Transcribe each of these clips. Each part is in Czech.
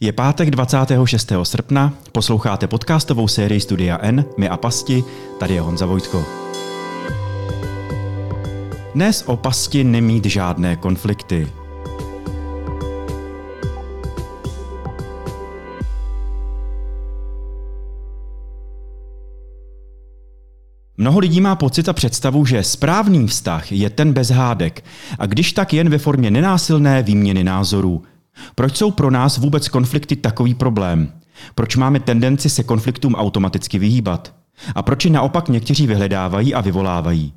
Je pátek 26. srpna, posloucháte podcastovou sérii Studia N, My a pasti, tady je Honza Vojtko. Dnes o pasti nemít žádné konflikty. Mnoho lidí má pocit a představu, že správný vztah je ten bez hádek a když tak jen ve formě nenásilné výměny názorů – proč jsou pro nás vůbec konflikty takový problém? Proč máme tendenci se konfliktům automaticky vyhýbat? A proč je naopak někteří vyhledávají a vyvolávají?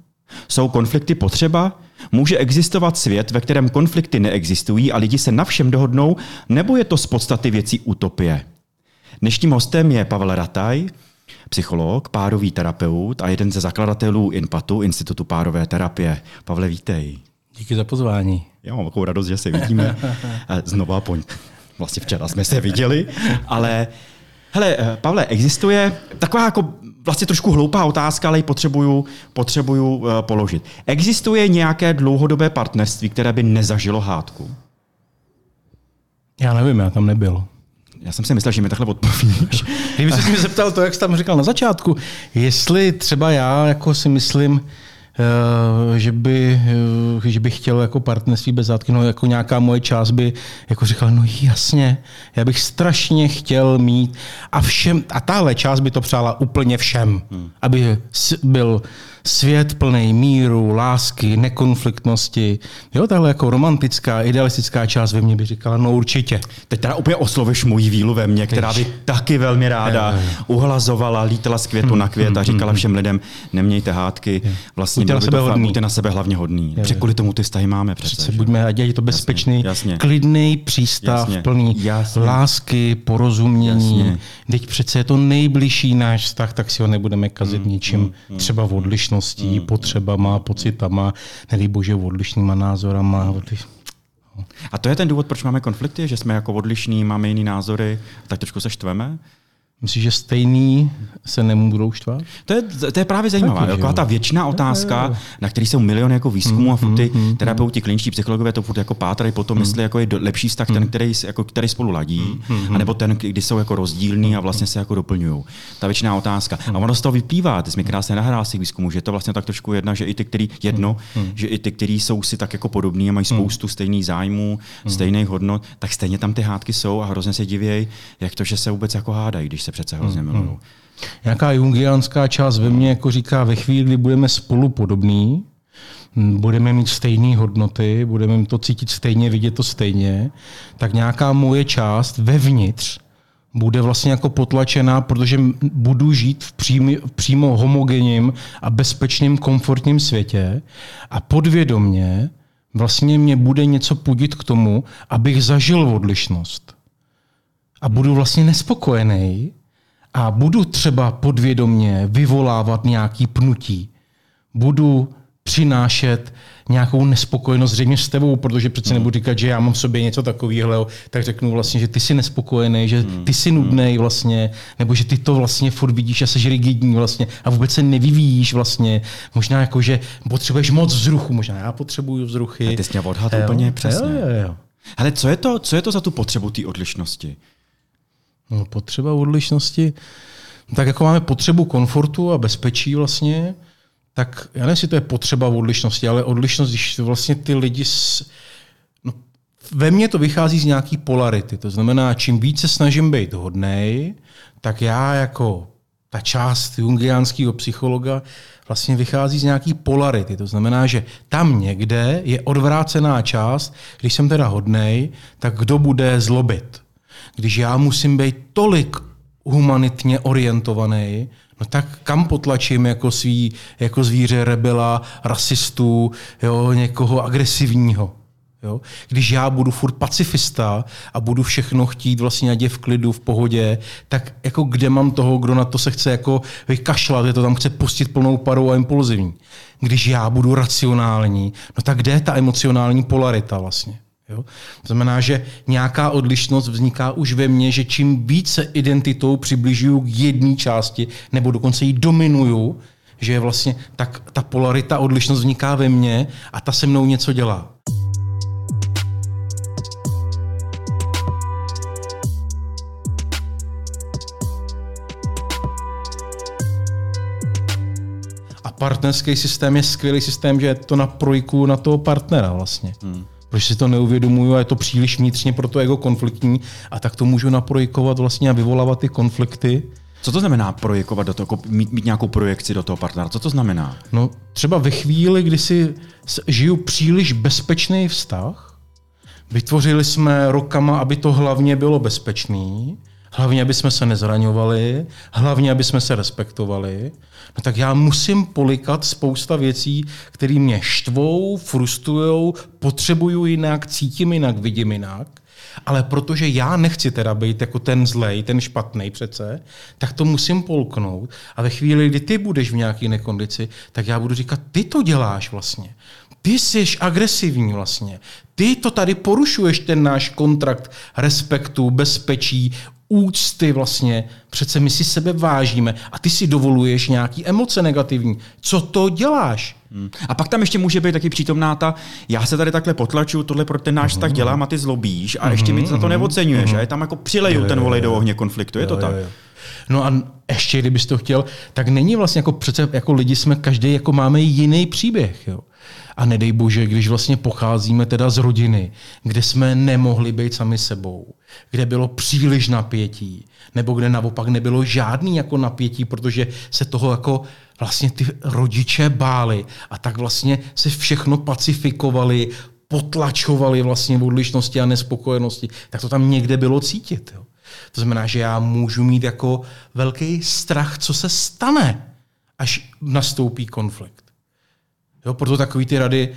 Jsou konflikty potřeba? Může existovat svět, ve kterém konflikty neexistují a lidi se na všem dohodnou, nebo je to z podstaty věcí utopie? Dnešním hostem je Pavel Rataj, psycholog, párový terapeut a jeden ze zakladatelů INPATu, Institutu párové terapie. Pavle, vítej. Díky za pozvání. Já mám takovou radost, že se vidíme znova po... Vlastně včera jsme se viděli, ale hele, eh, Pavle, existuje taková jako vlastně trošku hloupá otázka, ale ji potřebuju, potřebuju uh, položit. Existuje nějaké dlouhodobé partnerství, které by nezažilo hádku? Já nevím, já tam nebyl. Já jsem si myslel, že mi takhle odpovíš. Kdyby se mi zeptal to, jak jsi tam říkal na začátku, jestli třeba já jako si myslím, Eh, že by, eh, že by chtěl jako partnerství bez zátky, no jako nějaká moje část by jako říkala, no jasně, já bych strašně chtěl mít a všem, a tahle část by to přála úplně všem, hmm. aby byl svět plný míru, lásky, nekonfliktnosti. Jo, tahle jako romantická, idealistická část ve mně by říkala, no určitě. Teď teda opět osloviš moji vílu ve mně, která by taky velmi ráda uhlazovala, lítala z květu na květ a říkala všem lidem, nemějte hádky, vlastně buďte na sebe hodný. Buďte na sebe hlavně hodný. Protože kvůli tomu ty vztahy máme přece. přece buďme, ať je to bezpečný, jasně, jasně. klidný přístav, jasně, plný jasně. lásky, porozumění. Jasně. Teď přece je to nejbližší náš vztah, tak si ho nebudeme kazit mm, ničím, mm, mm. třeba v odlišnosti zkušeností, mm. potřebama, pocitama, nedej bože odlišnýma názorama. A to je ten důvod, proč máme konflikty, že jsme jako odlišní, máme jiný názory, tak trošku se štveme? Myslíš, že stejný se nebudou štvat? To je, to je právě zajímavá. Taky, taková ta věčná otázka, na který jsou miliony jako výzkumů a furt ty mm, mm, terapeuti, kliničtí psychologové to furt jako pátrají potom, mm. jestli jako je lepší vztah ten, který, jako, který spolu ladí, mm, anebo ten, kdy jsou jako rozdílní a vlastně se jako doplňují. Ta věčná otázka. A ono z toho vyplývá, ty jsi mi krásně nahrál z těch výzkumů, že je to vlastně tak trošku jedna, že i ty, který jedno, že i ty, kteří jsou si tak jako podobní a mají spoustu stejných zájmů, stejných hodnot, tak stejně tam ty hádky jsou a hrozně se divějí, jak to, že se vůbec jako hádají, když se přece hrozně hmm, milují. Nějaká jungianská část ve mně jako říká, ve chvíli, kdy budeme spolu podobní, budeme mít stejné hodnoty, budeme to cítit stejně, vidět to stejně, tak nějaká moje část vevnitř bude vlastně jako potlačená, protože budu žít v, přímo, v přímo homogenním a bezpečným, komfortním světě a podvědomně vlastně mě bude něco pudit k tomu, abych zažil odlišnost a budu vlastně nespokojený a budu třeba podvědomně vyvolávat nějaký pnutí. Budu přinášet nějakou nespokojenost zřejmě s tebou, protože přece nebudu říkat, že já mám v sobě něco takového, tak řeknu vlastně, že ty jsi nespokojený, že ty jsi nudný vlastně, nebo že ty to vlastně furt vidíš a jsi rigidní vlastně a vůbec se nevyvíjíš vlastně. Možná jako, že potřebuješ moc vzruchu, možná já potřebuju vzruchy. A ty jsi mě odhad úplně přesně. Jo, jo, jo. Ale co je, to, co je to za tu potřebu té odlišnosti? No, potřeba odlišnosti, tak jako máme potřebu komfortu a bezpečí vlastně, tak já nevím, jestli to je potřeba odlišnosti, ale odlišnost, když vlastně ty lidi s, no, ve mně to vychází z nějaký polarity. To znamená, čím více snažím být hodnej, tak já jako ta část jungiánského psychologa vlastně vychází z nějaký polarity. To znamená, že tam někde je odvrácená část, když jsem teda hodnej, tak kdo bude zlobit? Když já musím být tolik humanitně orientovaný, no tak kam potlačím jako, svý, jako zvíře rebela, rasistů, jo, někoho agresivního. Jo? Když já budu furt pacifista a budu všechno chtít vlastně je v klidu, v pohodě, tak jako kde mám toho, kdo na to se chce jako vykašlat, je to tam chce pustit plnou parou a impulzivní. Když já budu racionální, no tak kde je ta emocionální polarita vlastně? Jo? To znamená, že nějaká odlišnost vzniká už ve mně, že čím více identitou přibližuju k jedné části, nebo dokonce ji dominuju, že je vlastně tak ta polarita, odlišnost vzniká ve mně a ta se mnou něco dělá. A partnerský systém je skvělý systém, že je to na projku na toho partnera vlastně. Hmm. Protože si to neuvědomuju a je to příliš vnitřně pro to ego konfliktní a tak to můžu naprojekovat vlastně a vyvolávat ty konflikty. Co to znamená projekovat do toho, mít, mít nějakou projekci do toho partnera? Co to znamená? No třeba ve chvíli, kdy si žiju příliš bezpečný vztah, vytvořili jsme rokama, aby to hlavně bylo bezpečný, hlavně, aby jsme se nezraňovali, hlavně, aby jsme se respektovali, no tak já musím polikat spousta věcí, které mě štvou, frustrují, potřebuju jinak, cítím jinak, vidím jinak. Ale protože já nechci teda být jako ten zlej, ten špatný přece, tak to musím polknout. A ve chvíli, kdy ty budeš v nějaké nekondici, tak já budu říkat, ty to děláš vlastně. Ty jsi agresivní vlastně. Ty to tady porušuješ ten náš kontrakt respektu, bezpečí, úcty vlastně. Přece my si sebe vážíme a ty si dovoluješ nějaký emoce negativní. Co to děláš? Hmm. A pak tam ještě může být taky přítomná ta, já se tady takhle potlaču, tohle pro ten náš vztah dělám a ty zlobíš a ještě mi za to neoceňuješ. A je tam jako přileju ten volej do ohně konfliktu, je to tak? No a ještě, kdybys to chtěl, tak není vlastně jako přece jako lidi jsme, každý jako máme jiný příběh. Jo. A nedej bože, když vlastně pocházíme teda z rodiny, kde jsme nemohli být sami sebou, kde bylo příliš napětí, nebo kde naopak nebylo žádný jako napětí, protože se toho jako vlastně ty rodiče báli a tak vlastně se všechno pacifikovali, potlačovali vlastně v odlišnosti a nespokojenosti, tak to tam někde bylo cítit. Jo. To znamená, že já můžu mít jako velký strach, co se stane, až nastoupí konflikt. Jo, proto takový ty rady,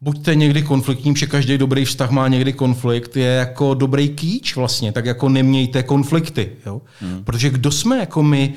buďte někdy konfliktním, že každý dobrý vztah má někdy konflikt, je jako dobrý kýč vlastně, tak jako nemějte konflikty. Jo? Hmm. Protože kdo jsme jako my,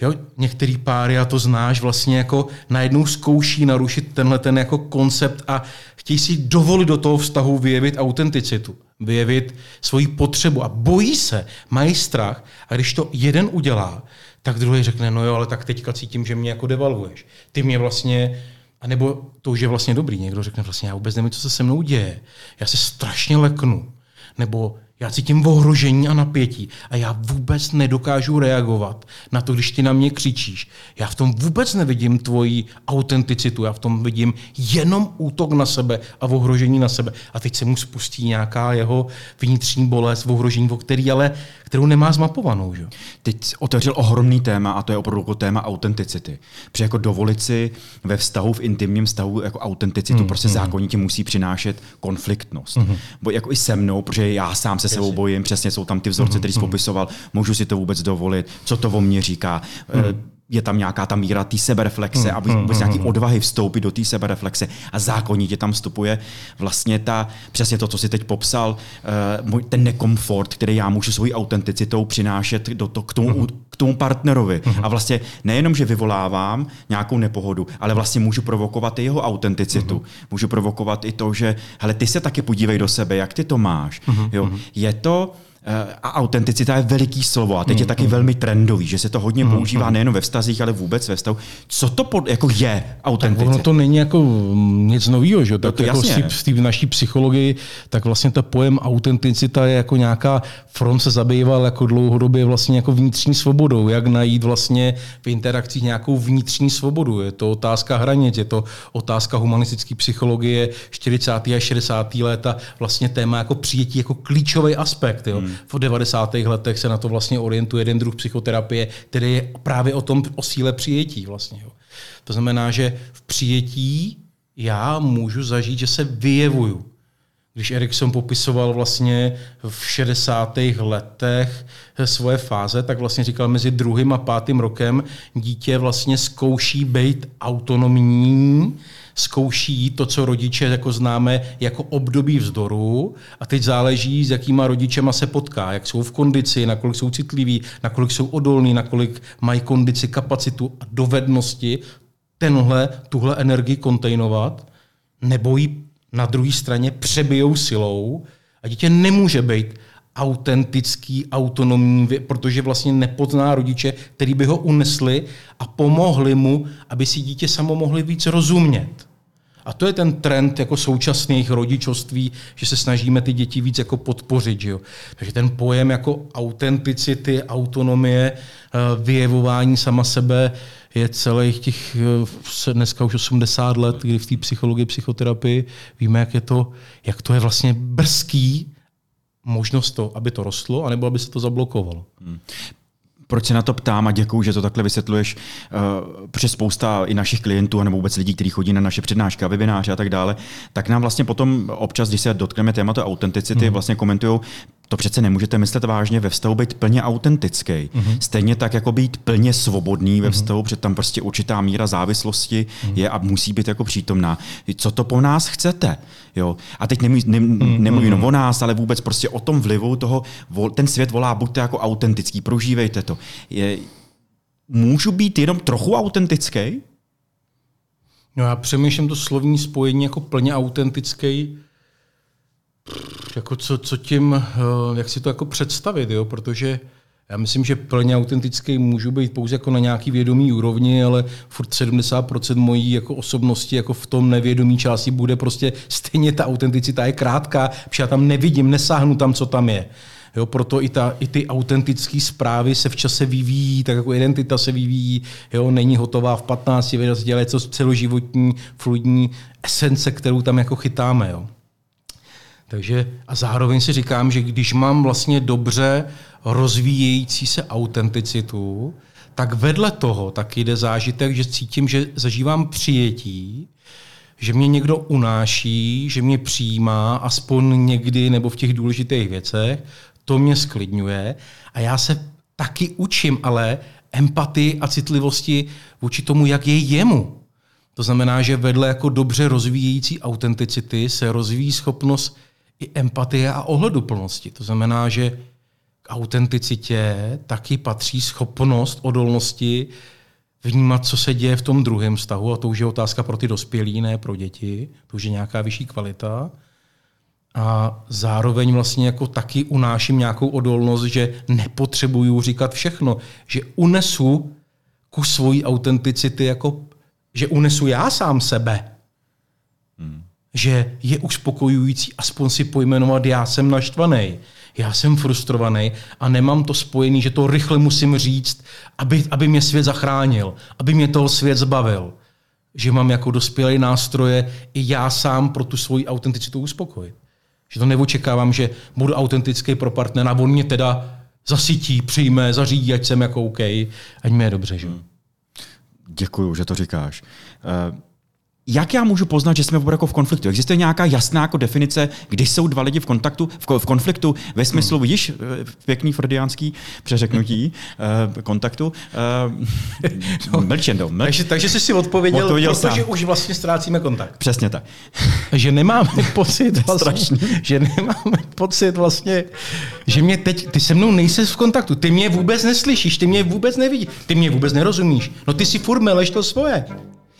jo, některý páry, a to znáš, vlastně jako najednou zkouší narušit tenhle ten jako koncept a chtějí si dovolit do toho vztahu vyjevit autenticitu, vyjevit svoji potřebu a bojí se, mají strach a když to jeden udělá, tak druhý řekne, no jo, ale tak teďka cítím, že mě jako devalvuješ. Ty mě vlastně a nebo to už je vlastně dobrý. Někdo řekne vlastně, já vůbec nevím, co se se mnou děje. Já se strašně leknu. Nebo já cítím ohrožení a napětí a já vůbec nedokážu reagovat na to, když ty na mě křičíš. Já v tom vůbec nevidím tvoji autenticitu, já v tom vidím jenom útok na sebe a ohrožení na sebe. A teď se mu spustí nějaká jeho vnitřní bolest, ohrožení, o který ale, kterou nemá zmapovanou. Že? Teď otevřel ohromný téma a to je opravdu jako téma autenticity. Protože jako dovolit si ve vztahu, v intimním vztahu jako autenticitu hmm, prostě hmm. zákonitě musí přinášet konfliktnost. Hmm. Bo jako i se mnou, protože já sám se sebou bojím, přesně jsou tam ty vzorce, mm-hmm. které jsi popisoval, můžu si to vůbec dovolit, co to o mně říká. Mm je tam nějaká ta míra té sebereflexe, aby vůbec nějaký odvahy vstoupit do té sebereflexe a zákonitě tam vstupuje vlastně ta, přesně to, co si teď popsal, uh, ten nekomfort, který já můžu svojí autenticitou přinášet do to, k, tomu, k tomu partnerovi. A vlastně nejenom, že vyvolávám nějakou nepohodu, ale vlastně můžu provokovat i jeho autenticitu. Můžu provokovat i to, že hele, ty se taky podívej do sebe, jak ty to máš. Jo? Je to a autenticita je veliký slovo a teď mm, je taky mm. velmi trendový, že se to hodně mm, používá mm. nejen ve vztazích, ale vůbec ve vztahu. Co to pod, jako je autenticita? ono to není jako nic nového, že? Tak no jako v té naší psychologii, tak vlastně ta pojem autenticita je jako nějaká, From se zabýval jako dlouhodobě vlastně jako vnitřní svobodou, jak najít vlastně v interakcích nějakou vnitřní svobodu. Je to otázka hranic, je to otázka humanistické psychologie 40. a 60. léta, vlastně téma jako přijetí jako klíčový aspekt. Jo? Hmm. V 90. letech se na to vlastně orientuje jeden druh psychoterapie, který je právě o tom, o síle přijetí vlastně. To znamená, že v přijetí já můžu zažít, že se vyjevuju. Když Erikson popisoval vlastně v 60. letech svoje fáze, tak vlastně říkal, mezi druhým a pátým rokem dítě vlastně zkouší být autonomní, zkouší to, co rodiče jako známe jako období vzdoru a teď záleží, s jakýma rodičema se potká, jak jsou v kondici, nakolik jsou citliví, nakolik jsou odolní, nakolik mají kondici, kapacitu a dovednosti tenhle, tuhle energii kontejnovat, nebo ji na druhé straně přebijou silou a dítě nemůže být autentický, autonomní, protože vlastně nepozná rodiče, který by ho unesli a pomohli mu, aby si dítě samo mohli víc rozumět. A to je ten trend jako současných rodičovství, že se snažíme ty děti víc jako podpořit. Že jo? Takže ten pojem jako autenticity, autonomie, eh, vyjevování sama sebe je celých těch eh, dneska už 80 let, kdy v té psychologii, psychoterapii víme, jak, je to, jak to je vlastně brzký možnost to, aby to rostlo, anebo aby se to zablokovalo. Hmm proč se na to ptám a děkuju, že to takhle vysvětluješ, uh, protože spousta i našich klientů, nebo vůbec lidí, kteří chodí na naše přednášky a webináře a tak dále, tak nám vlastně potom občas, když se dotkneme tématu autenticity, mm. vlastně komentují, to přece nemůžete myslet vážně ve vztahu být plně autentický. Mm-hmm. Stejně tak jako být plně svobodný ve mhm. vztahu, mm-hmm. protože tam prostě určitá míra závislosti mm-hmm. je a musí být jako přítomná. Co to po nás chcete? Jo? A teď mm-hmm. nemluvím jenom o nás, ale vůbec prostě o tom vlivu toho, ten svět volá, buďte jako autentický, prožívejte to. Je, můžu být jenom trochu autentický? No já přemýšlím to slovní spojení jako plně autentický jako co, co tím, eh, jak si to jako představit, jo? protože já myslím, že plně autentický můžu být pouze jako na nějaký vědomý úrovni, ale furt 70% mojí jako osobnosti jako v tom nevědomí části bude prostě stejně ta autenticita je krátká, protože já tam nevidím, nesáhnu tam, co tam je. Jo, proto i, ta, i ty autentické zprávy se v čase vyvíjí, tak jako identita se vyvíjí, jo, není hotová v 15, 20, ale to celoživotní, fluidní esence, kterou tam jako chytáme. Jo. Takže a zároveň si říkám, že když mám vlastně dobře rozvíjející se autenticitu, tak vedle toho tak jde zážitek, že cítím, že zažívám přijetí, že mě někdo unáší, že mě přijímá, aspoň někdy nebo v těch důležitých věcech, to mě sklidňuje a já se taky učím ale empatii a citlivosti vůči tomu, jak je jemu. To znamená, že vedle jako dobře rozvíjející autenticity se rozvíjí schopnost i empatie a ohleduplnosti. To znamená, že k autenticitě taky patří schopnost odolnosti vnímat, co se děje v tom druhém vztahu, a to už je otázka pro ty dospělí, ne pro děti, to už je nějaká vyšší kvalita. A zároveň vlastně jako taky unáším nějakou odolnost, že nepotřebuju říkat všechno, že unesu ku svojí autenticity, jako, že unesu já sám sebe. Hmm že je uspokojující aspoň si pojmenovat, já jsem naštvaný, já jsem frustrovaný a nemám to spojený, že to rychle musím říct, aby, aby mě svět zachránil, aby mě toho svět zbavil. Že mám jako dospělý nástroje i já sám pro tu svoji autenticitu uspokojit. Že to neočekávám, že budu autentický pro partnera on mě teda zasytí, přijme, zařídí, ať jsem jako OK, ať mě je dobře. Že? Děkuju, že to říkáš. Uh... Jak já můžu poznat, že jsme opravdu jako v konfliktu? Existuje nějaká jasná jako definice, kdy jsou dva lidi v kontaktu, v, konfliktu, ve smyslu, hmm. vidíš, eh, pěkný freudiánský přeřeknutí uh, kontaktu. Uh, no, mlčendo, mlč. takže, takže jsi si odpověděl, odpověděl protože sám. už vlastně ztrácíme kontakt. Přesně tak. že nemáme pocit vlastně, že nemáme pocit vlastně, že mě teď, ty se mnou nejsi v kontaktu, ty mě vůbec neslyšíš, ty mě vůbec nevidíš, ty mě vůbec nerozumíš. No ty si furt meleš to svoje.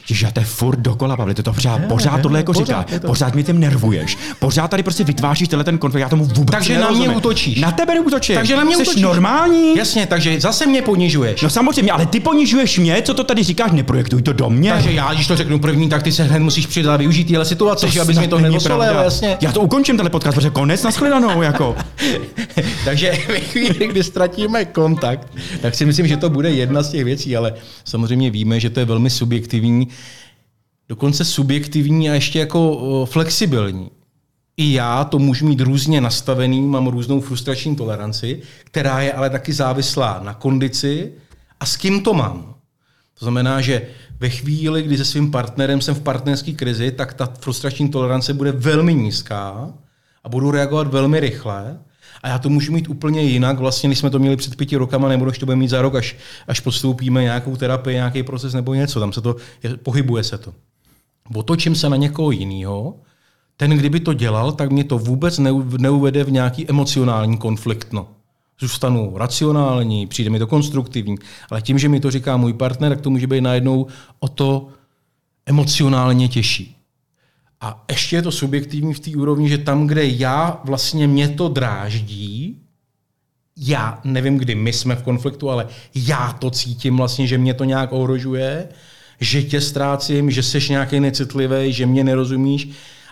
Že to je furt dokola, Pavli, to, to pořád, ne, pořád ne, tohle jako pořád, říká, to... pořád mi tím nervuješ, pořád tady prostě vytváříš tenhle ten konflikt, já tomu vůbec Takže nerozumím. na mě útočíš. Na tebe neútočím. Takže na mě Jsi útočíš. normální? Jasně, takže zase mě ponižuješ. No samozřejmě, ale ty ponižuješ mě, co to tady říkáš, neprojektuj to do mě. Takže já, když to řeknu první, tak ty se hned musíš přidat a využít téhle situace, to že abys mi to hned jasně. Já to ukončím tenhle podcast, protože konec na jako. takže ve chvíli, kdy ztratíme kontakt, tak si myslím, že to bude jedna z těch věcí, ale samozřejmě víme, že to je velmi subjektivní dokonce subjektivní a ještě jako flexibilní. I já to můžu mít různě nastavený, mám různou frustrační toleranci, která je ale taky závislá na kondici a s kým to mám. To znamená, že ve chvíli, kdy se svým partnerem jsem v partnerské krizi, tak ta frustrační tolerance bude velmi nízká a budu reagovat velmi rychle. A já to můžu mít úplně jinak, vlastně, když jsme to měli před pěti rokama, nebo když to bude mít za rok, až, až podstoupíme nějakou terapii, nějaký proces nebo něco. Tam se to, pohybuje se to otočím se na někoho jiného, ten, kdyby to dělal, tak mě to vůbec neuvede v nějaký emocionální konflikt. No. Zůstanu racionální, přijde mi to konstruktivní, ale tím, že mi to říká můj partner, tak to může být najednou o to emocionálně těžší. A ještě je to subjektivní v té úrovni, že tam, kde já vlastně mě to dráždí, já nevím, kdy my jsme v konfliktu, ale já to cítím vlastně, že mě to nějak ohrožuje, že tě ztrácím, že jsi nějaký necitlivý, že mě nerozumíš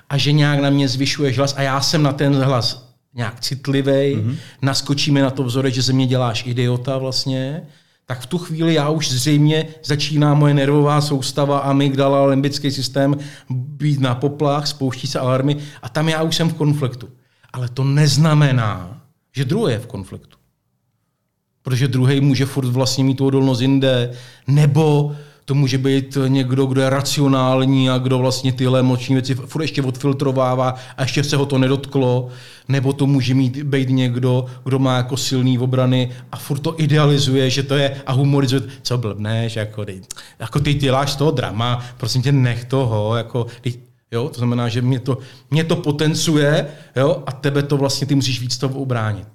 a že nějak na mě zvyšuješ hlas. A já jsem na ten hlas nějak citlivý, mm-hmm. naskočíme na to vzorek, že ze mě děláš idiota vlastně, tak v tu chvíli já už zřejmě začíná moje nervová soustava, amygdala, limbický systém být na poplach, spouští se alarmy a tam já už jsem v konfliktu. Ale to neznamená, že druhý je v konfliktu. Protože druhý může furt vlastně mít tu odolnost jinde, nebo to může být někdo, kdo je racionální a kdo vlastně tyhle emoční věci furt ještě odfiltrovává a ještě se ho to nedotklo, nebo to může mít být někdo, kdo má jako silný obrany a furt to idealizuje, že to je a humorizuje, co blbneš, jako, ty, jako ty děláš toho drama, prosím tě, nech toho, jako, ty, jo, to znamená, že mě to, mě to potencuje, jo, a tebe to vlastně, ty musíš víc toho obránit.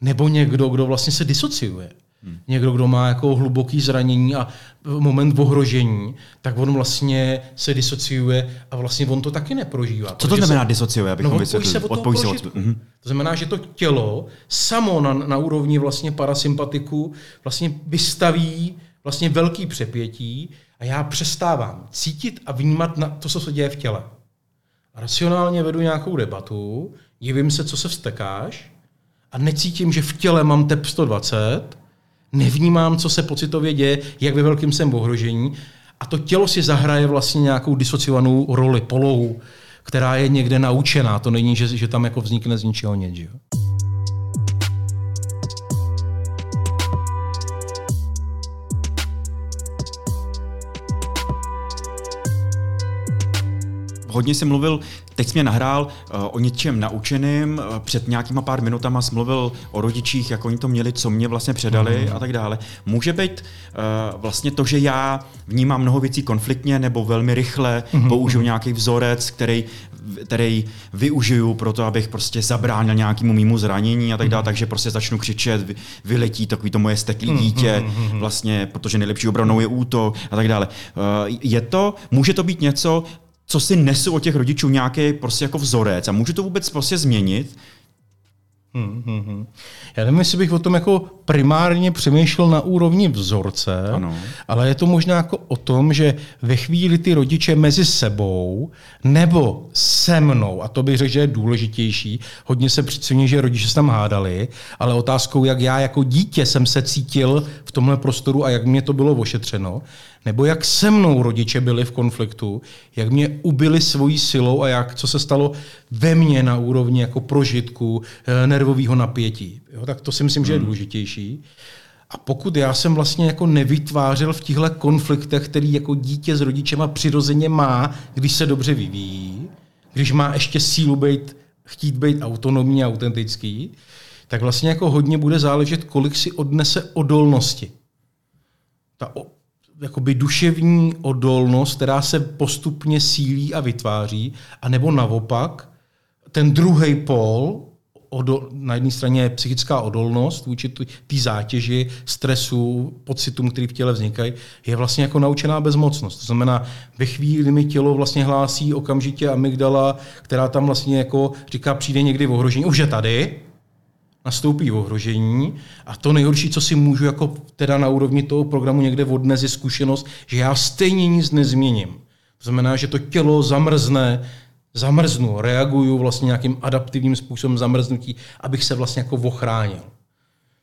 Nebo někdo, kdo vlastně se disociuje. Hmm. Někdo, kdo má jako hluboký zranění a moment ohrožení, tak on vlastně se disociuje a vlastně on to taky neprožívá. Co to znamená se, disociuje, abychom no, vysvětlili? Se odpojí se od... mm-hmm. To znamená, že to tělo samo na, na úrovni vlastně parasympatiku vlastně vystaví vlastně velký přepětí a já přestávám cítit a vnímat na to, co se děje v těle. Racionálně vedu nějakou debatu, divím se, co se vstekáš a necítím, že v těle mám tep 120, nevnímám, co se pocitově děje, jak ve velkém jsem v ohrožení a to tělo si zahraje vlastně nějakou disociovanou roli, polohu, která je někde naučená. To není, že, že tam jako vznikne z ničeho nic. Hodně jsem mluvil Teď jsi mě nahrál uh, o něčem naučeným, uh, před nějakýma pár minutama jsi mluvil o rodičích, jak oni to měli, co mě vlastně předali mm. a tak dále. Může být uh, vlastně to, že já vnímám mnoho věcí konfliktně nebo velmi rychle, mm. použiju nějaký vzorec, který, který využiju pro to, abych prostě zabránil nějakému mýmu zranění a tak dále, mm. takže prostě začnu křičet, vyletí takový to moje steklý mm. dítě, vlastně, protože nejlepší obranou je útok a tak dále. Je to, může to být něco, co si nesu od těch rodičů nějaký prostě jako vzorec a můžu to vůbec prostě změnit, Hmm, hmm, hmm. Já nevím, jestli bych o tom jako primárně přemýšlel na úrovni vzorce, ano. ale je to možná jako o tom, že ve chvíli ty rodiče mezi sebou nebo se mnou, a to bych řekl, že je důležitější, hodně se přicení, že rodiče se tam hádali, ale otázkou, jak já jako dítě jsem se cítil v tomhle prostoru a jak mě to bylo ošetřeno, nebo jak se mnou rodiče byli v konfliktu, jak mě ubili svojí silou a jak, co se stalo ve mně na úrovni jako prožitku, eh, nervového napětí. Jo, tak to si myslím, že je hmm. důležitější. A pokud já jsem vlastně jako nevytvářel v těchto konfliktech, který jako dítě s rodičema přirozeně má, když se dobře vyvíjí, když má ještě sílu být, chtít být autonomní a autentický, tak vlastně jako hodně bude záležet, kolik si odnese odolnosti. Ta jakoby duševní odolnost, která se postupně sílí a vytváří, a nebo naopak ten druhý pol, odol, na jedné straně je psychická odolnost vůči té zátěži, stresu, pocitům, který v těle vznikají, je vlastně jako naučená bezmocnost. To znamená, ve chvíli, kdy mi tělo vlastně hlásí okamžitě amygdala, která tam vlastně jako říká, přijde někdy v ohrožení, už je tady, nastoupí ohrožení a to nejhorší, co si můžu jako teda na úrovni toho programu někde odnes je zkušenost, že já stejně nic nezměním. To znamená, že to tělo zamrzne, zamrznu, reaguju vlastně nějakým adaptivním způsobem zamrznutí, abych se vlastně jako ochránil.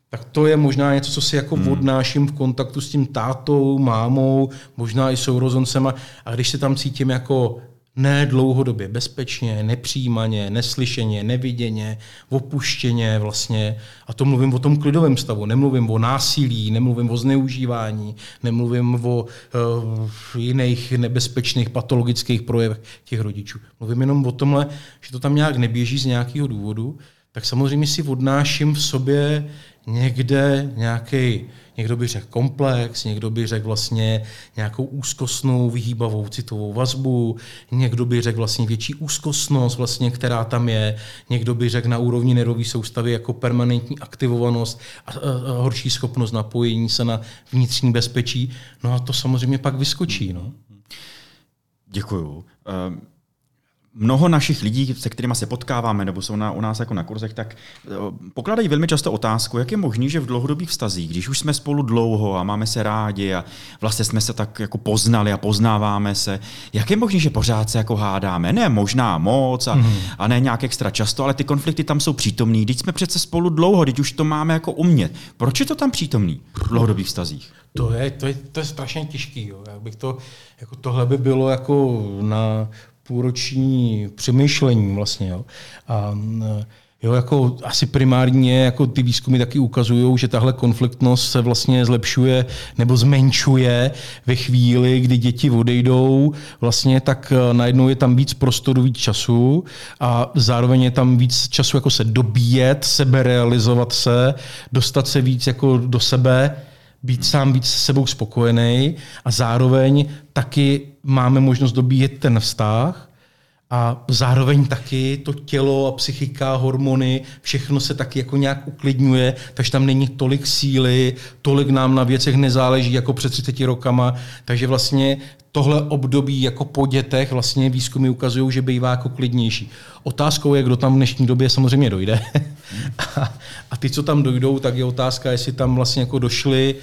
Tak to je možná něco, co si jako hmm. odnáším v kontaktu s tím tátou, mámou, možná i sourozencema. A když se tam cítím jako ne dlouhodobě bezpečně, nepřijímaně, neslyšeně, neviděně, opuštěně vlastně. A to mluvím o tom klidovém stavu. Nemluvím o násilí, nemluvím o zneužívání, nemluvím o uh, jiných nebezpečných patologických projevech těch rodičů. Mluvím jenom o tomhle, že to tam nějak neběží z nějakého důvodu, tak samozřejmě si odnáším v sobě někde nějaký někdo by řekl komplex, někdo by řekl vlastně nějakou úzkostnou, vyhýbavou citovou vazbu, někdo by řekl vlastně větší úzkostnost, vlastně, která tam je, někdo by řekl na úrovni nervové soustavy jako permanentní aktivovanost a, horší schopnost napojení se na vnitřní bezpečí. No a to samozřejmě pak vyskočí. No. Děkuju. Um mnoho našich lidí, se kterými se potkáváme nebo jsou na, u nás jako na kurzech, tak eh, pokladají velmi často otázku, jak je možné, že v dlouhodobých vztazích, když už jsme spolu dlouho a máme se rádi a vlastně jsme se tak jako poznali a poznáváme se, jak je možné, že pořád se jako hádáme? Ne možná moc a, mm. a ne nějak extra často, ale ty konflikty tam jsou přítomný. Když jsme přece spolu dlouho, teď už to máme jako umět. Proč je to tam přítomný v dlouhodobých vztazích? To je, to je, to je strašně těžký. Jo. Jak bych to, jako tohle by bylo jako na půlroční přemýšlení vlastně. Jo. A, Jo, jako asi primárně jako ty výzkumy taky ukazují, že tahle konfliktnost se vlastně zlepšuje nebo zmenšuje ve chvíli, kdy děti odejdou, vlastně tak eh, najednou je tam víc prostoru, víc času a zároveň je tam víc času jako se dobíjet, sebe realizovat se, dostat se víc jako do sebe, být sám víc s sebou spokojený a zároveň taky máme možnost dobíjet ten vztah a zároveň taky to tělo a psychika, hormony, všechno se taky jako nějak uklidňuje, takže tam není tolik síly, tolik nám na věcech nezáleží jako před 30 rokama, takže vlastně tohle období jako po dětech vlastně výzkumy ukazují, že bývá jako klidnější. Otázkou je, kdo tam v dnešní době samozřejmě dojde. a, a ty, co tam dojdou, tak je otázka, jestli tam vlastně jako došli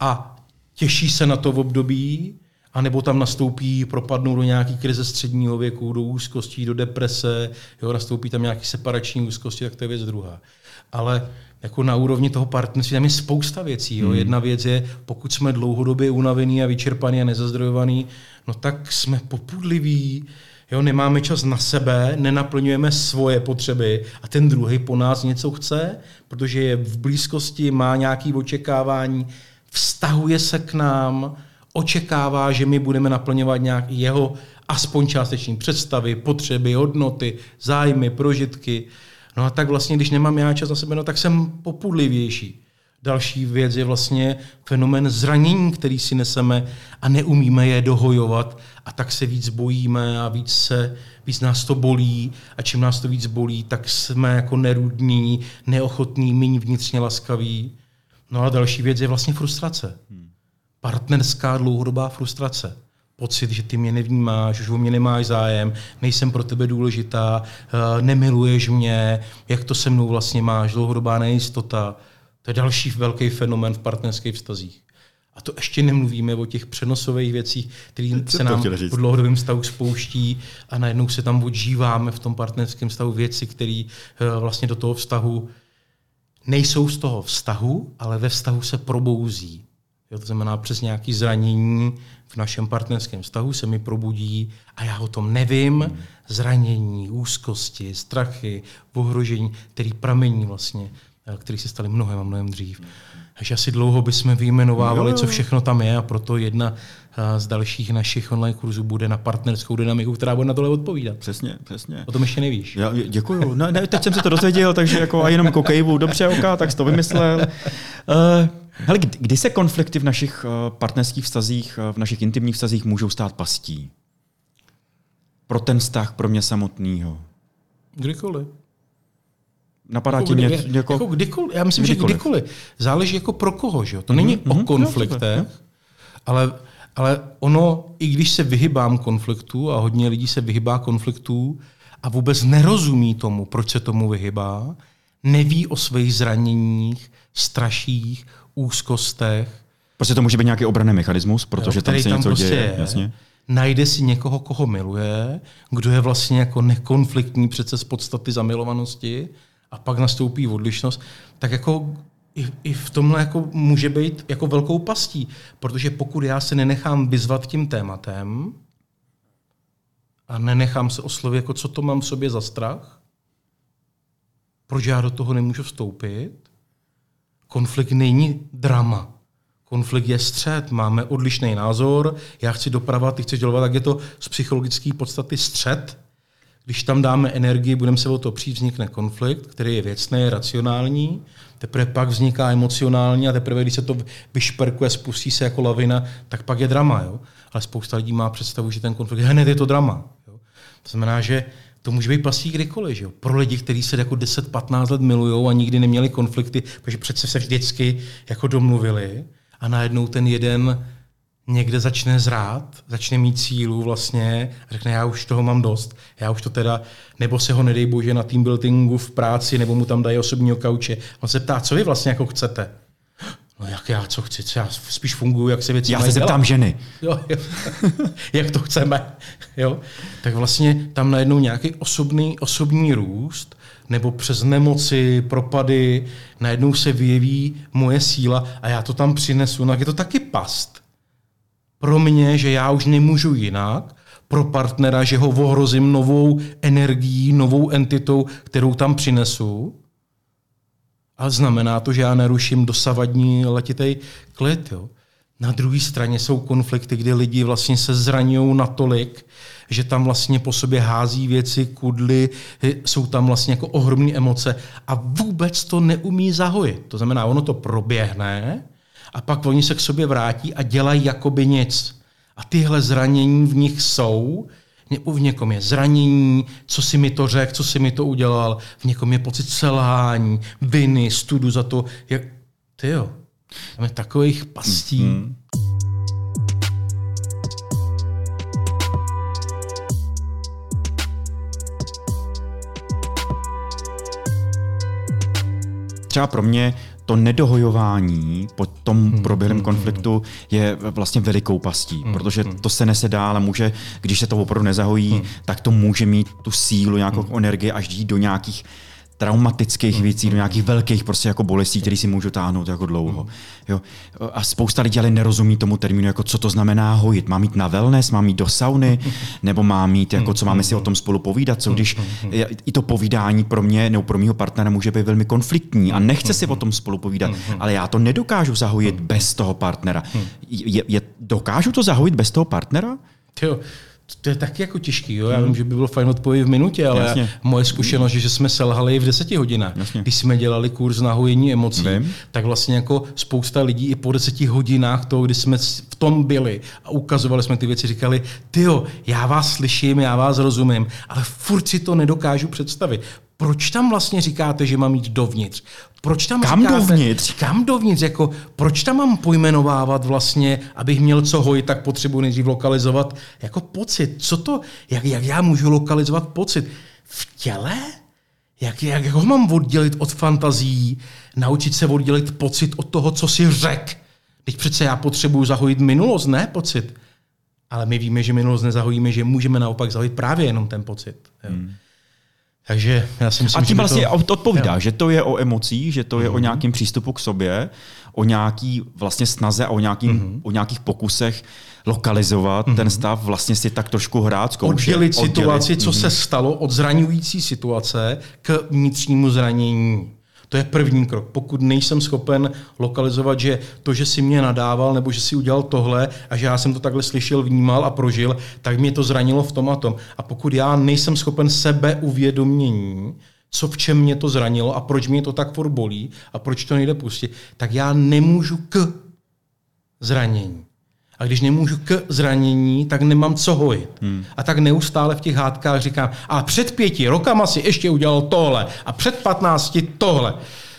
a těší se na to v období, a nebo tam nastoupí, propadnou do nějaký krize středního věku, do úzkostí, do deprese, jo, nastoupí tam nějaký separační úzkosti, tak to je věc druhá. Ale jako na úrovni toho partnerství tam je spousta věcí. Jo. Hmm. Jedna věc je, pokud jsme dlouhodobě unavený a vyčerpaný a nezazdrojovaný, no tak jsme popudliví, jo, nemáme čas na sebe, nenaplňujeme svoje potřeby a ten druhý po nás něco chce, protože je v blízkosti, má nějaké očekávání, vztahuje se k nám, očekává, že my budeme naplňovat nějak jeho aspoň částeční představy, potřeby, hodnoty, zájmy, prožitky. No a tak vlastně, když nemám já čas na sebe, no tak jsem popudlivější. Další věc je vlastně fenomen zranění, který si neseme a neumíme je dohojovat a tak se víc bojíme a víc, se, víc nás to bolí a čím nás to víc bolí, tak jsme jako nerudní, neochotní, méně vnitřně laskaví. No a další věc je vlastně frustrace. Hmm partnerská dlouhodobá frustrace. Pocit, že ty mě nevnímáš, že o mě nemáš zájem, nejsem pro tebe důležitá, eh, nemiluješ mě, jak to se mnou vlastně máš, dlouhodobá nejistota. To je další velký fenomen v partnerských vztazích. A to ještě nemluvíme o těch přenosových věcích, které se nám v dlouhodobém vztahu spouští a najednou se tam odžíváme v tom partnerském vztahu věci, které eh, vlastně do toho vztahu nejsou z toho vztahu, ale ve vztahu se probouzí. Jo, to znamená, přes nějaké zranění v našem partnerském vztahu se mi probudí a já o tom nevím. Zranění, úzkosti, strachy, ohrožení, který pramení vlastně, eh, který se staly mnohem a mnohem dřív. Takže asi dlouho bychom vyjmenovávali, co všechno tam je a proto jedna eh, z dalších našich online kurzů bude na partnerskou dynamiku, která bude na tohle odpovídat. Přesně, přesně. O tom ještě nevíš. Já, děkuju. Ne, ne, teď jsem se to dozvěděl, takže jako a jenom kokejvu. Dobře, ok, tak jsi to vymyslel. Uh, Hele, kdy, kdy se konflikty v našich uh, partnerských vztazích, uh, v našich intimních vztazích můžou stát pastí? Pro ten vztah, pro mě samotného. Kdykoliv. Napadá jako ti mě jako, jako kdykoliv? Já myslím, kdykoliv. že kdykoliv. Záleží jako pro koho. Že? To mm-hmm. není mm-hmm. o konfliktech, no, ale, ale ono, i když se vyhybám konfliktu a hodně lidí se vyhybá konfliktů a vůbec nerozumí tomu, proč se tomu vyhybá, neví o svých zraněních, straších, úzkostech. Prostě to může být nějaký obranný mechanismus, protože jo, tam se tam něco prostě děje. Je. Jasně. Najde si někoho, koho miluje, kdo je vlastně jako nekonfliktní přece z podstaty zamilovanosti a pak nastoupí odlišnost, tak jako i, i v tomhle jako může být jako velkou pastí, protože pokud já se nenechám vyzvat tím tématem a nenechám se oslovit, jako co to mám v sobě za strach, proč já do toho nemůžu vstoupit, konflikt není drama. Konflikt je střed, máme odlišný názor, já chci dopravovat, ty chceš dělovat, tak je to z psychologické podstaty střed. Když tam dáme energii, budeme se o to přijít, vznikne konflikt, který je věcný, racionální, teprve pak vzniká emocionální a teprve, když se to vyšperkuje, spustí se jako lavina, tak pak je drama. Jo? Ale spousta lidí má představu, že ten konflikt hned je to drama. Jo? To znamená, že to může být pastí kdykoliv. Že jo? Pro lidi, kteří se jako 10-15 let milují a nikdy neměli konflikty, protože přece se vždycky jako domluvili a najednou ten jeden někde začne zrát, začne mít sílu vlastně a řekne, já už toho mám dost, já už to teda, nebo se ho nedej bože na team buildingu v práci, nebo mu tam dají osobního kauče. On se ptá, co vy vlastně jako chcete? No jak já, co chci, co já spíš funguji, jak se věci Já se zeptám ženy. Jo, jo. jak to chceme. Jo? Tak vlastně tam najednou nějaký osobný, osobní růst, nebo přes nemoci, propady, najednou se vyjeví moje síla a já to tam přinesu. No, je to taky past. Pro mě, že já už nemůžu jinak, pro partnera, že ho ohrozím novou energií, novou entitou, kterou tam přinesu. A znamená to, že já neruším dosavadní letitej klid. Jo. Na druhé straně jsou konflikty, kdy lidi vlastně se zraňují natolik, že tam vlastně po sobě hází věci, kudly, jsou tam vlastně jako ohromné emoce a vůbec to neumí zahojit. To znamená, ono to proběhne a pak oni se k sobě vrátí a dělají jakoby nic. A tyhle zranění v nich jsou, v někom je zranění, co si mi to řekl, co si mi to udělal, v někom je pocit selhání, viny, studu za to, jak... Ty jo, tam je takových pastí. Mm-hmm. Třeba pro mě to nedohojování po tom hmm, proběhlém hmm, konfliktu je vlastně velikou pastí, hmm, protože hmm. to se nese dál a může, když se to opravdu nezahojí, hmm. tak to může mít tu sílu, nějakou hmm. energii až jít do nějakých traumatických věcí, do nějakých velkých prostě jako bolestí, které si můžou táhnout jako dlouho. Jo. A spousta lidí ale nerozumí tomu termínu, jako co to znamená hojit. Má mít na wellness, má mít do sauny, nebo má mít, jako co máme si o tom spolu povídat, co když i to povídání pro mě nebo pro mého partnera může být velmi konfliktní a nechce si o tom spolu povídat, ale já to nedokážu zahojit bez toho partnera. Je, je, dokážu to zahojit bez toho partnera? Jo, to je taky jako těžký. Jo? Já vím, že by bylo fajn odpovědět v minutě, ale Jasně. moje zkušenost je, že jsme selhali v deseti hodinách. Jasně. Když jsme dělali kurz na hojení emocí, vím. tak vlastně jako spousta lidí i po deseti hodinách toho, kdy jsme v tom byli a ukazovali jsme ty věci, říkali, tyjo, já vás slyším, já vás rozumím, ale furt si to nedokážu představit. Proč tam vlastně říkáte, že mám jít dovnitř? Proč tam kam říkáte, dovnitř? Kam dovnitř? Jako, proč tam mám pojmenovávat vlastně, abych měl co hojit, tak potřebuji nejdřív lokalizovat jako pocit. Co to, jak, jak já můžu lokalizovat pocit? V těle? Jak, jak, jak ho mám oddělit od fantazí? Naučit se oddělit pocit od toho, co si řek? Teď přece já potřebuju zahojit minulost, ne pocit. Ale my víme, že minulost nezahojíme, že můžeme naopak zahojit právě jenom ten pocit. Jo. Hmm. Takže já si myslím, A tím vlastně to... odpovídá, jo. že to je o emocích, že to je mm-hmm. o mhm. nějakém přístupu k sobě, o nějaký vlastně snaze a o, nějakým, mm-hmm. o nějakých pokusech lokalizovat mm-hmm. ten stav, vlastně si tak trošku hrát, zkoušet. Oddělit situaci, co mm-hmm. se stalo od zraňující situace k vnitřnímu zranění. To je první krok. Pokud nejsem schopen lokalizovat, že to, že si mě nadával, nebo že si udělal tohle a že já jsem to takhle slyšel, vnímal a prožil, tak mě to zranilo v tom a tom. A pokud já nejsem schopen sebe uvědomění, co v čem mě to zranilo a proč mě to tak furt bolí a proč to nejde pustit, tak já nemůžu k zranění. A když nemůžu k zranění, tak nemám co hojit. Hmm. A tak neustále v těch hádkách říkám, a před pěti rokama si ještě udělal tohle a před patnácti tohle.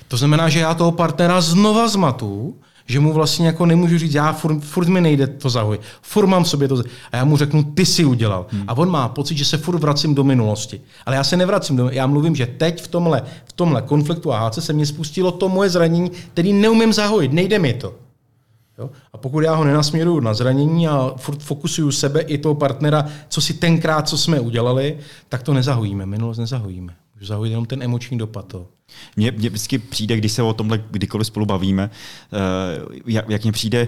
To znamená, že já toho partnera znova zmatu, že mu vlastně jako nemůžu říct, já furt, furt mi nejde to zahoj, furt mám sobě to a já mu řeknu, ty si udělal. Hmm. A on má pocit, že se furt vracím do minulosti. Ale já se nevracím do já mluvím, že teď v tomhle, v tomhle konfliktu a hádce se mě spustilo to moje zranění, který neumím zahojit, nejde mi to. Jo? A pokud já ho nenasměruju na zranění a furt fokusuju sebe i toho partnera, co si tenkrát, co jsme udělali, tak to nezahojíme, minulost nezahojíme. Můžu zahojit jenom ten emoční dopad toho. Mně, mně vždycky přijde, když se o tomhle kdykoliv spolu bavíme, uh, jak, jak mně přijde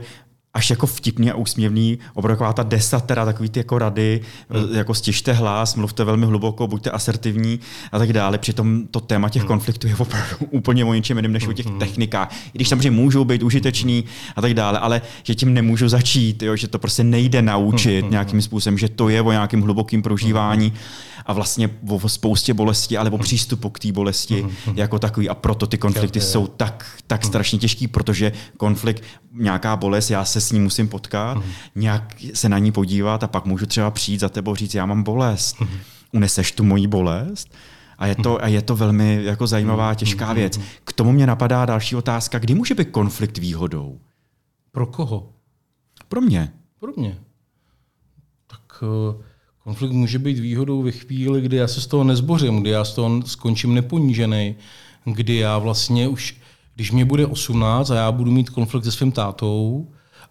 až jako vtipný a úsměvný, opravdu ta desatera, takový ty jako rady, hmm. jako stižte hlas, mluvte velmi hluboko, buďte asertivní a tak dále. Přitom to téma těch hmm. konfliktů je opravdu úplně o něčem jiném než o těch hmm. technikách. I když samozřejmě můžou být užiteční a tak dále, ale že tím nemůžu začít, jo, že to prostě nejde naučit hmm. nějakým způsobem, že to je o nějakém hlubokém prožívání. Hmm a vlastně o spoustě bolesti, ale o mhm. přístupu k té bolesti mm-hmm. jako takový. A proto ty konflikty jsou tak, tak mhm. strašně těžký, protože konflikt, nějaká bolest, já se s ní musím potkat, mm-hmm. nějak se na ní podívat a pak můžu třeba přijít za tebou říct, já mám bolest. Mm-hmm. Uneseš tu moji bolest? A je to, a je to velmi jako zajímavá, těžká věc. K tomu mě napadá další otázka, kdy může být konflikt výhodou? Pro koho? Pro mě. Podobně. Tak eh, konflikt může být výhodou ve chvíli, kdy já se z toho nezbořím, kdy já z toho skončím neponížený, kdy já vlastně už, když mě bude 18 a já budu mít konflikt se svým tátou,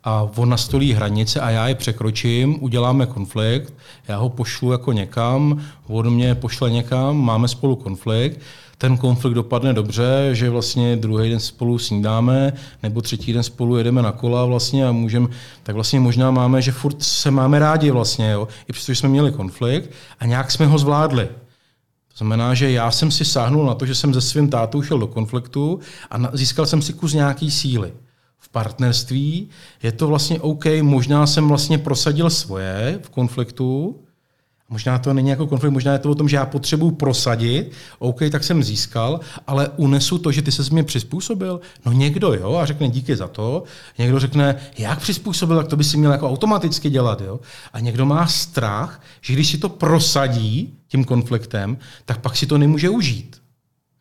a on nastolí hranice a já je překročím, uděláme konflikt, já ho pošlu jako někam, on mě pošle někam, máme spolu konflikt, ten konflikt dopadne dobře, že vlastně druhý den spolu snídáme, nebo třetí den spolu jedeme na kola vlastně a můžeme, tak vlastně možná máme, že furt se máme rádi vlastně, jo, i přestože jsme měli konflikt a nějak jsme ho zvládli. To znamená, že já jsem si sáhnul na to, že jsem se svým tátou šel do konfliktu a získal jsem si kus nějaký síly v partnerství, je to vlastně OK, možná jsem vlastně prosadil svoje v konfliktu, Možná to není jako konflikt, možná je to o tom, že já potřebuji prosadit, OK, tak jsem získal, ale unesu to, že ty se mě přizpůsobil. No někdo, jo, a řekne díky za to, někdo řekne, jak přizpůsobil, tak to by si měl jako automaticky dělat, jo. A někdo má strach, že když si to prosadí tím konfliktem, tak pak si to nemůže užít.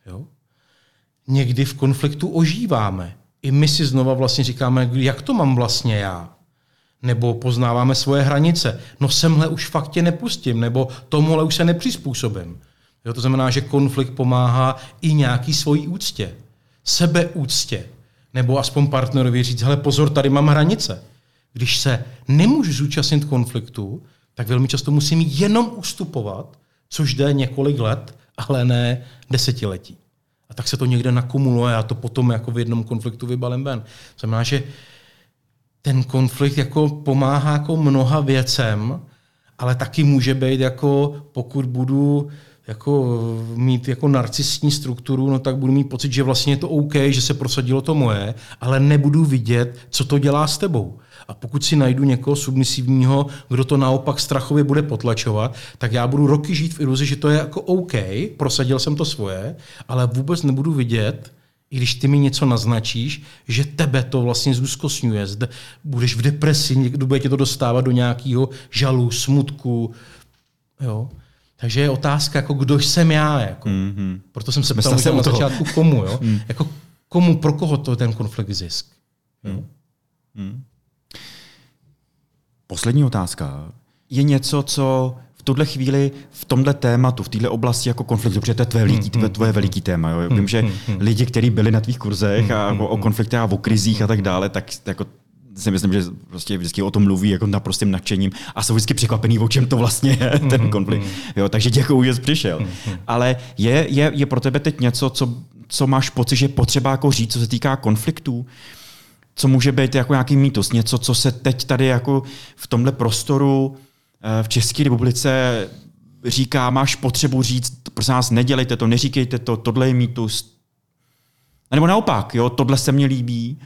Jo? Někdy v konfliktu ožíváme i my si znova vlastně říkáme, jak to mám vlastně já. Nebo poznáváme svoje hranice. No semhle už fakt tě nepustím, nebo tomuhle už se nepřizpůsobím. Jo, to znamená, že konflikt pomáhá i nějaký svojí úctě. Sebeúctě. Nebo aspoň partnerovi říct, hele pozor, tady mám hranice. Když se nemůžu zúčastnit konfliktu, tak velmi často musím jenom ustupovat, což jde několik let, ale ne desetiletí. Tak se to někde nakumuluje a to potom jako v jednom konfliktu vybalím ven. Znamená, že ten konflikt jako pomáhá jako mnoha věcem, ale taky může být jako, pokud budu jako mít jako narcistní strukturu, no tak budu mít pocit, že vlastně je to OK, že se prosadilo to moje, ale nebudu vidět, co to dělá s tebou. A pokud si najdu někoho submisivního, kdo to naopak strachově bude potlačovat, tak já budu roky žít v iluzi, že to je jako OK, prosadil jsem to svoje, ale vůbec nebudu vidět, i když ty mi něco naznačíš, že tebe to vlastně zúzkostňuje, zde budeš v depresi, někdo bude tě to dostávat do nějakého žalu, smutku. Jo. Takže je otázka, jako kdo jsem já. Jako. Mm-hmm. Proto jsem se ptal se na začátku komu. Jo? Mm. Jako komu, pro koho to je ten konflikt zisk. Mm. Mm. Poslední otázka. Je něco, co v tuhle chvíli v tomhle tématu, v této oblasti jako konfliktu, protože to je tvoje veliký, tvoje, tvoje veliký téma. Jo. Vím, že lidi, kteří byli na tvých kurzech a o, o konfliktech a o krizích a tak dále, tak jako si myslím, že prostě vždycky o tom mluví jako naprostým nadšením a jsou vždycky překvapený, o čem to vlastně je, ten konflikt. Jo, takže děkuji, že jsi přišel. Ale je, je, je pro tebe teď něco, co, co máš pocit, že je potřeba jako říct, co se týká konfliktů? Co může být jako nějaký mýtus, něco, co se teď tady jako v tomhle prostoru eh, v České republice říká, máš potřebu říct, prosím vás, nedělejte to, neříkejte to, tohle je mýtus. A nebo naopak, jo, tohle se mně líbí.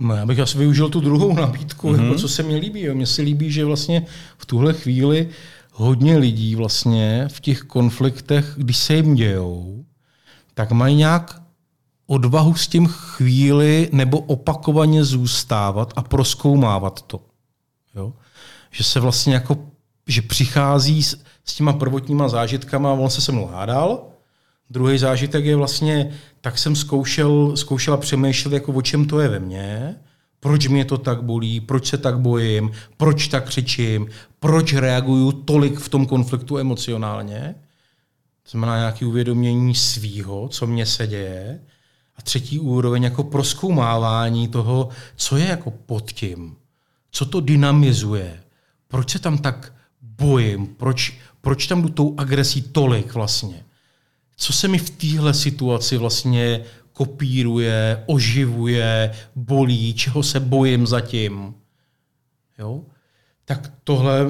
No, já bych asi využil tu druhou nabídku, mm-hmm. jako co se mi líbí. Jo. Mně se líbí, že vlastně v tuhle chvíli hodně lidí vlastně v těch konfliktech, když se jim dějou, tak mají nějak odvahu s tím chvíli nebo opakovaně zůstávat a proskoumávat to. Jo? Že se vlastně jako, že přichází s, s těma prvotníma zážitkama, on se se mnou hádal, druhý zážitek je vlastně, tak jsem zkoušel, zkoušela přemýšlet, jako o čem to je ve mně, proč mě to tak bolí, proč se tak bojím, proč tak křičím, proč reaguju tolik v tom konfliktu emocionálně. To znamená nějaké uvědomění svýho, co mě se děje, a třetí úroveň jako proskoumávání toho, co je jako pod tím, co to dynamizuje, proč se tam tak bojím, proč, proč tam jdu tou agresí tolik vlastně. Co se mi v téhle situaci vlastně kopíruje, oživuje, bolí, čeho se bojím zatím. Jo? Tak tohle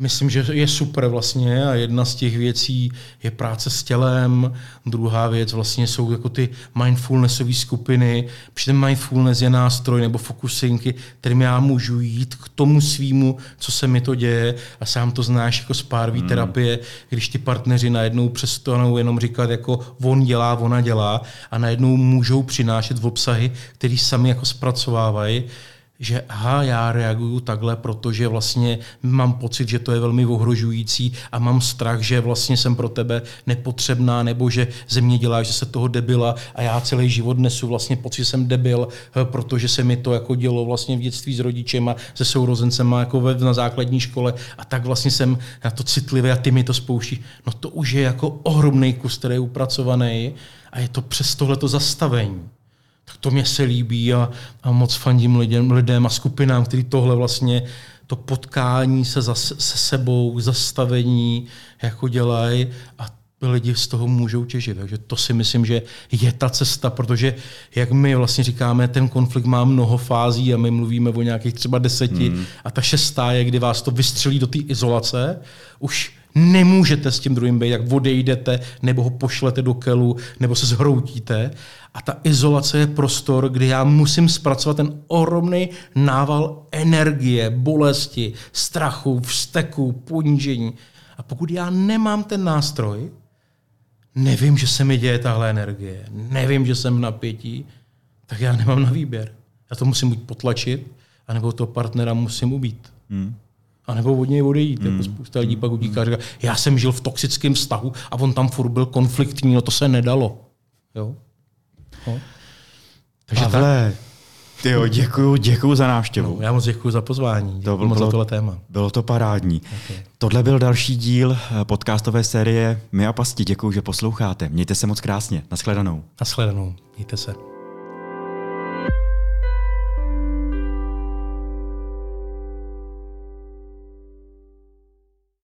Myslím, že je super vlastně a jedna z těch věcí je práce s tělem, druhá věc vlastně jsou jako ty mindfulnessové skupiny. Přitom mindfulness je nástroj nebo fokusinky, kterým já můžu jít k tomu svýmu, co se mi to děje a sám to znáš jako z párví hmm. terapie, když ty partneři najednou přestanou jenom říkat jako on dělá, ona dělá a najednou můžou přinášet v obsahy, který sami jako zpracovávají že aha, já reaguju takhle, protože vlastně mám pocit, že to je velmi ohrožující a mám strach, že vlastně jsem pro tebe nepotřebná, nebo že ze mě dělá, že se toho debila a já celý život nesu vlastně pocit, že jsem debil, eh, protože se mi to jako dělo vlastně v dětství s rodičema, se sourozencema jako na základní škole a tak vlastně jsem na to citlivý a ty mi to spouští. No to už je jako ohromný kus, který je upracovaný a je to přes tohleto zastavení tak to mě se líbí a, a moc fandím lidem, lidem a skupinám, kteří tohle vlastně, to potkání se, za, se sebou, zastavení jako dělají a lidi z toho můžou těžit. Takže to si myslím, že je ta cesta, protože jak my vlastně říkáme, ten konflikt má mnoho fází a my mluvíme o nějakých třeba deseti hmm. a ta šestá je, kdy vás to vystřelí do té izolace, už nemůžete s tím druhým být, jak odejdete, nebo ho pošlete do kelu, nebo se zhroutíte. A ta izolace je prostor, kde já musím zpracovat ten ohromný nával energie, bolesti, strachu, vzteku, ponížení. A pokud já nemám ten nástroj, nevím, že se mi děje tahle energie, nevím, že jsem v napětí, tak já nemám na výběr. Já to musím buď potlačit, anebo toho partnera musím ubít. Hmm. A nebo od něj odejít. Jako hmm. Jako spousta lidí pak utíká a říká, já jsem žil v toxickém vztahu a on tam furt byl konfliktní, no to se nedalo. Jo? No. Takže Pavle, tak. Tyjo, děkuju, děkuju za návštěvu. No, já moc děkuji za pozvání. to bylo, moc za tohle téma. Bylo to parádní. Okay. Tohle byl další díl eh, podcastové série My a pasti. Děkuji, že posloucháte. Mějte se moc krásně. Naschledanou. Naschledanou. Mějte se.